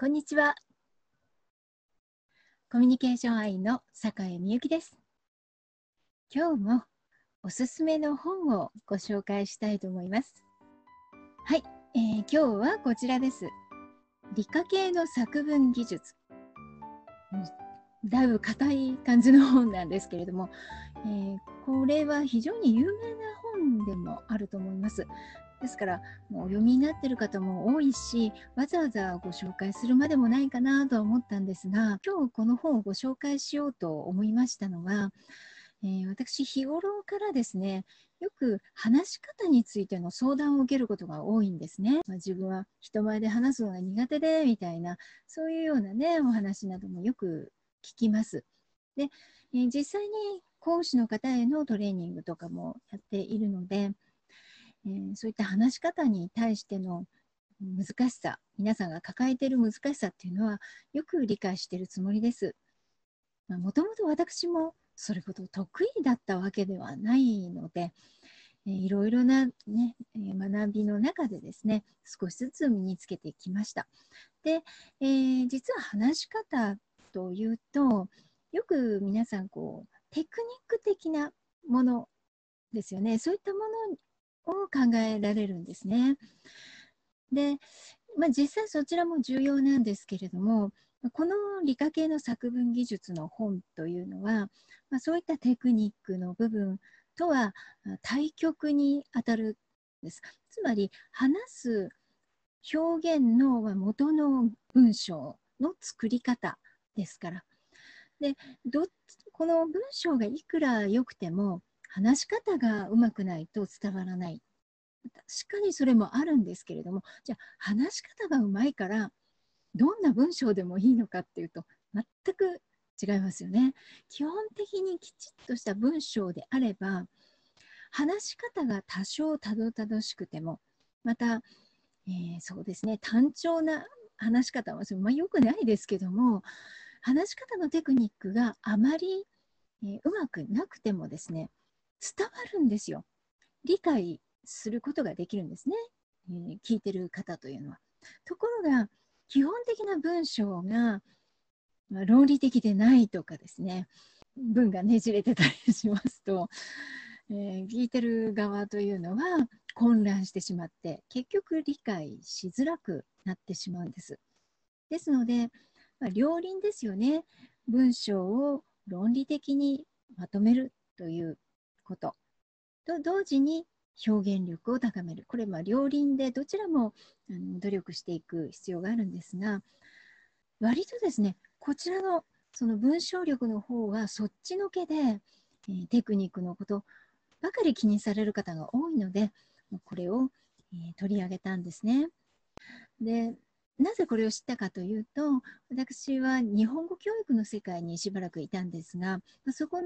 こんにちは。コミュニケーション愛の坂井美由紀です。今日もおすすめの本をご紹介したいと思います。はい、えー、今日はこちらです。理科系の作文技術。だいぶ硬い感じの本なんですけれども、えー、これは非常に有名な本でもあると思います。ですからもうお読みになってる方も多いしわざわざご紹介するまでもないかなとは思ったんですが今日この本をご紹介しようと思いましたのは、えー、私日頃からですねよく話し方についての相談を受けることが多いんですね。まあ、自分は人前で話すのが苦手でみたいなそういうようなねお話などもよく聞きます。で、えー、実際に講師の方へのトレーニングとかもやっているので、えー、そういった話し方に対しての難しさ皆さんが抱えている難しさっていうのはよく理解しているつもりです。もともと私もそれほど得意だったわけではないので、えー、いろいろな、ね、学びの中でですね少しずつ身につけてきました。で、えー、実は話し方というとよく皆さんこうテクニック的なものですよねそういったものを考えられるんですね。で、まあ、実際そちらも重要なんですけれどもこの理科系の作文技術の本というのは、まあ、そういったテクニックの部分とは対極にあたるんです。つまり話す表現の元の文章の作り方ですから。でどこの文章がいくら良くても話し方がうまくないと伝わらない。確かにそれもあるんですけれども、じゃあ話し方がうまいからどんな文章でもいいのかっていうと全く違いますよね。基本的にきちっとした文章であれば話し方が多少たどたどしくてもまた、えー、そうですね単調な話し方は、まあ、よくないですけども話し方のテクニックがあまり、えー、うまくなくてもですね伝わるんですよ。理解することができるんですね、えー、聞いてる方というのは。ところが基本的な文章が、まあ、論理的でないとかですね文がねじれてたりしますと、えー、聞いてる側というのは混乱してしまって結局理解しづらくなってしまうんです。ですので、まあ、両輪ですよね文章を論理的にまとめるということと同時に表現力を高めるこれは両輪でどちらもあの努力していく必要があるんですが割とですねこちらのその文章力の方はそっちのけで、えー、テクニックのことばかり気にされる方が多いのでこれを、えー、取り上げたんですね。でなぜこれを知ったかというと私は日本語教育の世界にしばらくいたんですがそこ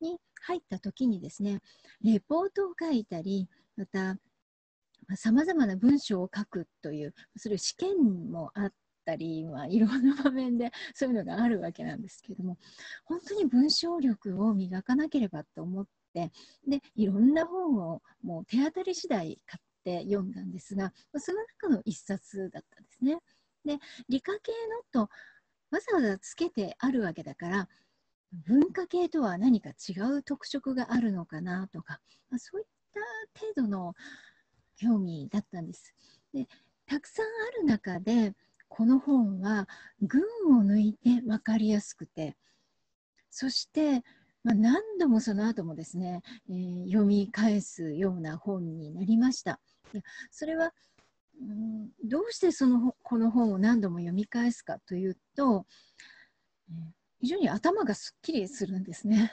に入った時にですねレポートを書いたりまたさまざ、まな文章を書くというそれ試験もあったり、まあ、いろんな場面でそういうのがあるわけなんですけども本当に文章力を磨かなければと思ってでいろんな本をもう手当たり次第買って読んだんですがその中の一冊だったんですね。で理科系のとわざわざつけてあるわけだから文化系とは何か違う特色があるのかなとか、まあ、そういった程度の興味だったんです。でたくさんある中でこの本は群を抜いて分かりやすくてそして、まあ、何度もその後もですね、えー、読み返すような本になりました。それは、どうしてそのこの本を何度も読み返すかというと、非常に頭がすっきりするんですね。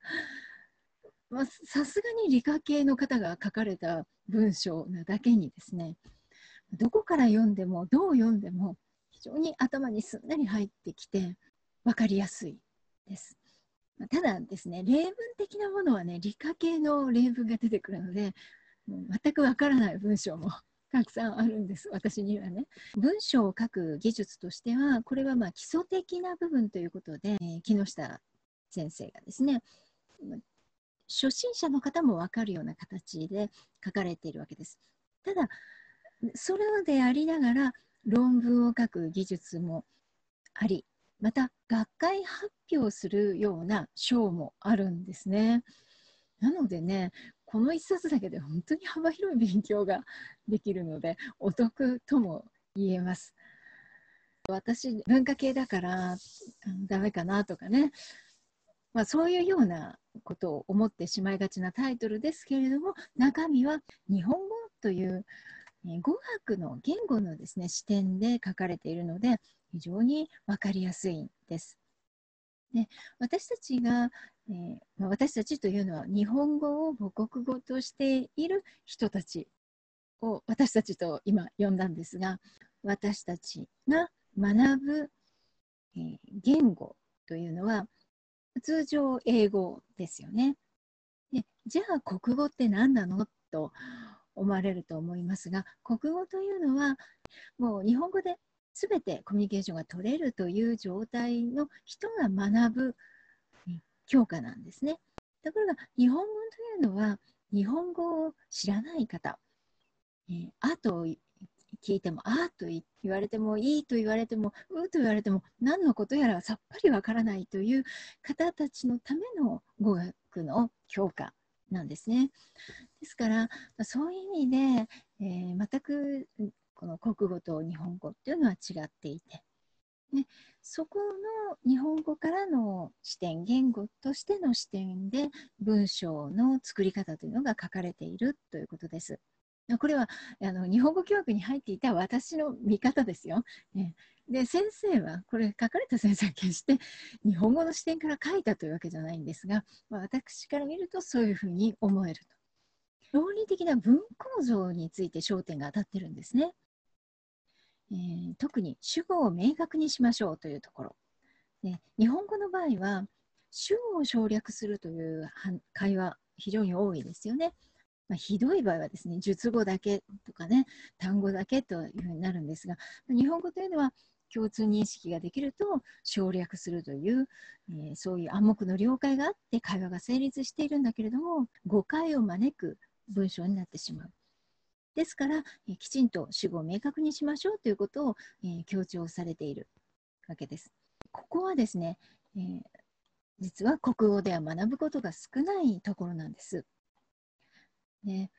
まあ、さすがに理科系の方が書かれた文章なだけにですねどこから読んでもどう読んでも非常に頭にすんなり入ってきて分かりやすいです。ただですね例文的なものはね理科系の例文が出てくるので全くわからない文章もたくさんあるんです私にはね文章を書く技術としてはこれはまあ基礎的な部分ということで、え、木下先生がですね初心者の方も分かるような形で書かれているわけですただそれでありながら論文を書く技術もありまた学会発表するような賞もあるんですね。なのでねこの1冊だけで本当に幅広い勉強ができるので お得とも言えます。私文化系だからダメかなとかね、まあ、そういうようなことを思ってしまいがちなタイトルですけれども中身は日本語という語学の言語のですね視点で書かれているので非常に分かりやすいんです。で私たちが、えー、私たちというのは日本語を母国語としている人たちを私たちと今呼んだんですが私たちが学ぶ、えー、言語というのは通常英語ですよね。でじゃあ国語って何なのと思われると思いますが国語というのはもう日本語で全てコミュニケーションが取れるという状態の人が学ぶ教科なんですね。ところが日本語というのは日本語を知らない方、えー、あと聞いてもあと言われてもいいと言われてもうと言われても何のことやらさっぱりわからないという方たちのための語学の教科なんですね。ですからそういう意味で、えー、全くこの国語と日本語っていうのは違っていて、ね、そこの日本語からの視点言語としての視点で文章の作り方というのが書かれているということです。これはあの日本語教育に入っていた私の見方ですよ。ね、で先生はこれ書かれた先生は決して日本語の視点から書いたというわけじゃないんですが、まあ、私から見るとそういうふうに思えると。論理的な文構造について焦点が当たってるんですね。えー、特に主語を明確にしましょうというところ。で日本語の場合は主語を省略するという会話非常に多いですよね。まあ、ひどい場合はですね、述語だけとかね、単語だけというふうになるんですが、日本語というのは共通認識ができると省略するという、えー、そういう暗黙の了解があって会話が成立しているんだけれども、誤解を招く文章になってしまう。ですから、えー、きちんと主語を明確にしましょうということを、えー、強調されているわけです。ここはですね、え実は国語では学ぶことが少ないところなんです。ね、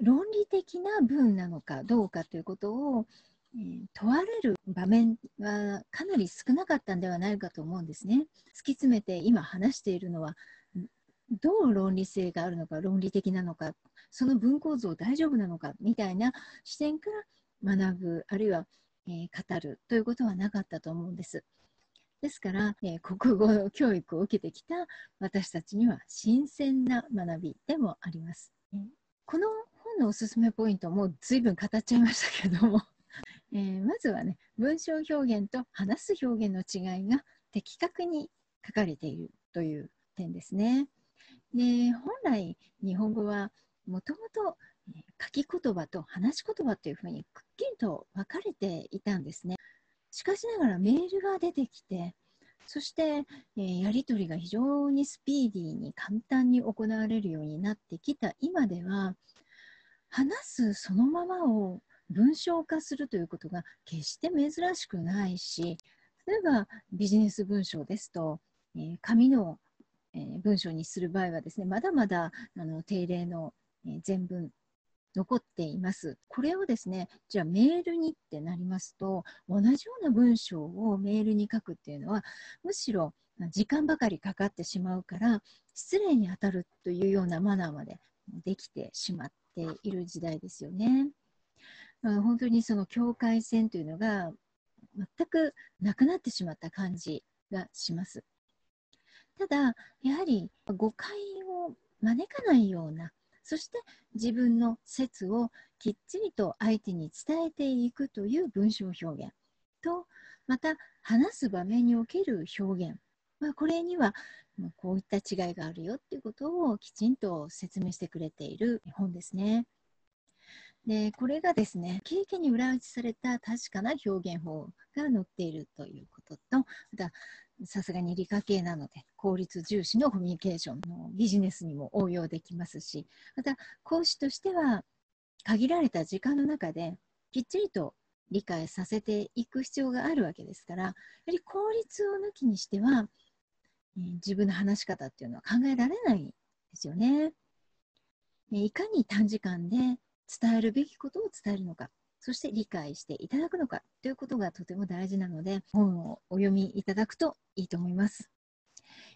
論理的な文なのかどうかということを、えー、問われる場面はかなり少なかったんではないかと思うんですね。突き詰めて今話しているのはどう論理性があるのか論理的なのかその文構造大丈夫なのかみたいな視点から学ぶあるいは、えー、語るということはなかったと思うんです。ですから、えー、国語教育を受けてきた私たちには新鮮な学びでもあります。この本のおすすめポイントも随分語っちゃいましたけどもえー、まずはね文章表現と話す表現の違いが的確に書かれているという点ですね。で本来日本語はもともと書き言葉と話し言葉というふうにくっきりと分かれていたんですね。しかしながらメールが出てきてそして、え、やり取りが非常にスピーディーに簡単に行われるようになってきた今では話すそのままを文章化するということが決して珍しくないし例えばビジネス文章ですと、え、紙の、えー、文章にする場合はですねまだまだあの定例の、え、全文残っています。これをですね、じゃあメールにってなりますと、同じような文章をメールに書くっていうのは、むしろ時間ばかりかかってしまうから、失礼に当たるというようなマナーまでできてしまっている時代ですよね。本当にその境界線というのが全くなくなってしまった感じがします。ただ、やはり誤解を招かないようなそして自分の説をきっちりと相手に伝えていくという文章表現とまた話す場面における表現、まあ、これにはこういった違いがあるよっていうことをきちんと説明してくれている本ですね。でこれがですね経験に裏打ちされた確かな表現法が載っているということとまたさすがに理科系なので効率重視のコミュニケーションのビジネスにも応用できますしまた講師としては限られた時間の中できっちりと理解させていく必要があるわけですからやはり効率を抜きにしては、えー、自分の話し方っていうのは考えられないですよね。いかに短時間で伝えるべきことを伝えるのかそして理解していただくのかということがとても大事なので本をお読みいただくといいと思います。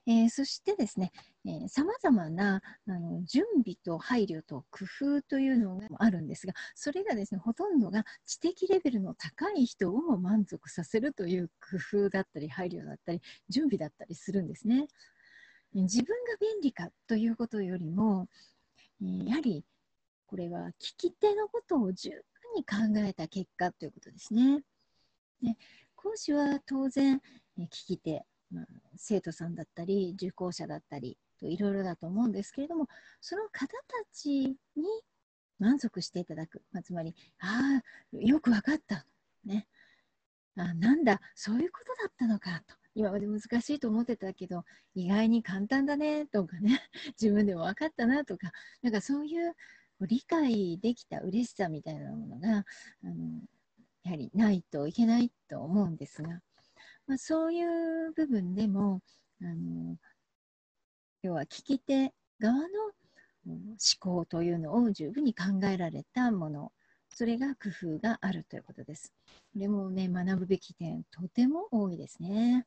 えー、そしてですね、さまざまなあの準備と配慮と工夫というのがあるんですが、それがですね、ほとんどが知的レベルの高い人を満足させるという工夫だったり、配慮だったり、準備だったりするんですね。自分が便利かということよりも、やはりこれは聞き手のことを十に考えた結果ということですね。で講師は当然聞き手まあ、生徒さんだったり受講者だったりといろいろだと思うんですけれどもその方たちに満足していただく、まあ、つまりああよく分かった、ね、あなんだそういうことだったのかと。今まで難しいと思ってたけど意外に簡単だねとかね。自分でも分かったなとか。なんかそういう理解できた嬉しさみたいなものがあのやはりないといけないと思うんですがまあ、そういう部分でもあの要は聞き手側の思考というのを十分に考えられたものそれが工夫があるということです。これもね学ぶべき点とても多いですね。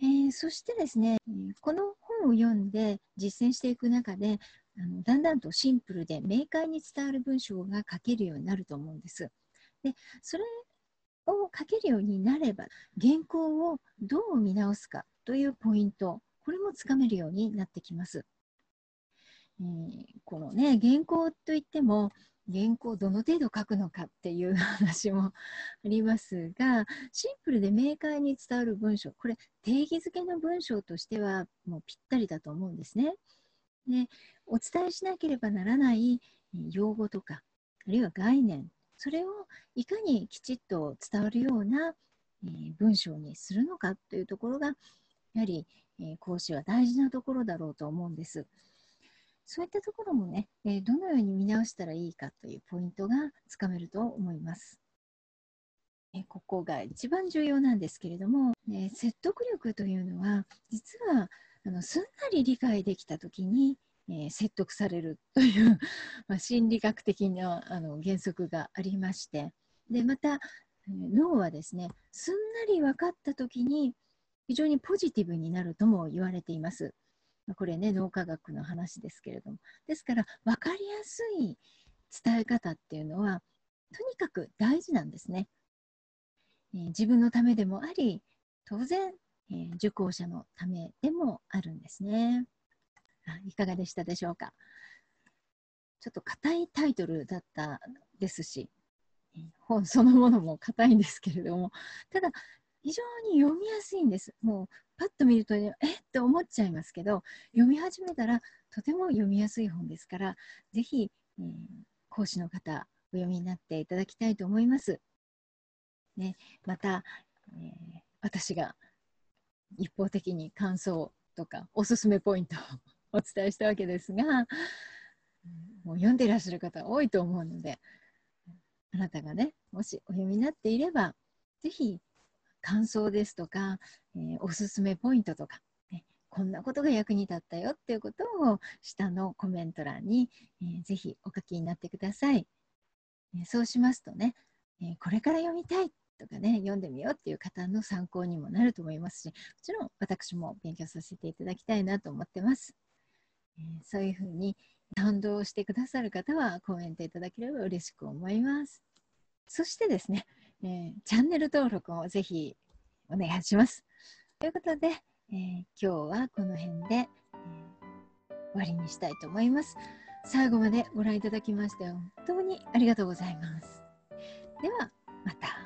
えー、そしてですねこの本を読んで実践していく中であのだんだんとシンプルで明快に伝わる文章が書けるようになると思うんです。でそれを書けるようになれば原稿をどう見直すかというポイントこれもつかめるようになってきます。えー、このね原稿といっても原稿をどの程度書くのかっていう話もありますがシンプルで明快に伝わる文章これ定義づけの文章としてはもうぴったりだと思うんですね。でお伝えしなければならない用語とかあるいは概念それをいかにきちっと伝わるような、え、文章にするのかというところがやはり、え、講師は大事なところだろうと思うんです。そういったところもね、え、どのように見直したらいいかというポイントがつかめると思います。えここが一番重要なんですけれども、え説得力というのは実はあのすんなり理解できた時にえー、説得されるという まあ、心理学的なあの原則がありましてでまた、え、脳はですねすんなり分かった時に非常にポジティブになるとも言われています。これね脳科学の話ですけれどもですから分かりやすい伝え方っていうのはとにかく大事なんですね。えー、自分のためでもあり当然、えー、受講者のためでもあるんですね。いかがでしたでしょうか？ちょっと硬いタイトルだったですし、本そのものも硬いんですけれども、ただ、非常に読みやすいんです。もう、パッと見ると、えって思っちゃいますけど、読み始めたらとても読みやすい本ですから、ぜひ、えー、講師の方、お読みになっていただきたいと思います。ね、また、えー、私が一方的に感想とかおすすめポイントを お伝えしたわけですが、もう読んでいらっしゃる方多いと思うので、あなたがね、もしお読みになっていれば、ぜひ感想ですとか、えー、おすすめポイントとか、ね、こんなことが役に立ったよっていうことを下のコメント欄に、えー、ぜひお書きになってください。えー、そうしますとね、えこれから読みたいとかね、読んでみようっていう方の参考にもなると思いますし、もちろん私も勉強させていただきたいなと思ってます。えそういうふうに賛同してくださる方はコメントいただければ嬉しく思います。そしてですね、えー、チャンネル登録をぜひお願いします。ということで、えー、今日はこの辺で、え、終わりにしたいと思います。最後までご覧いただきまして本当にありがとうございます。ではまた。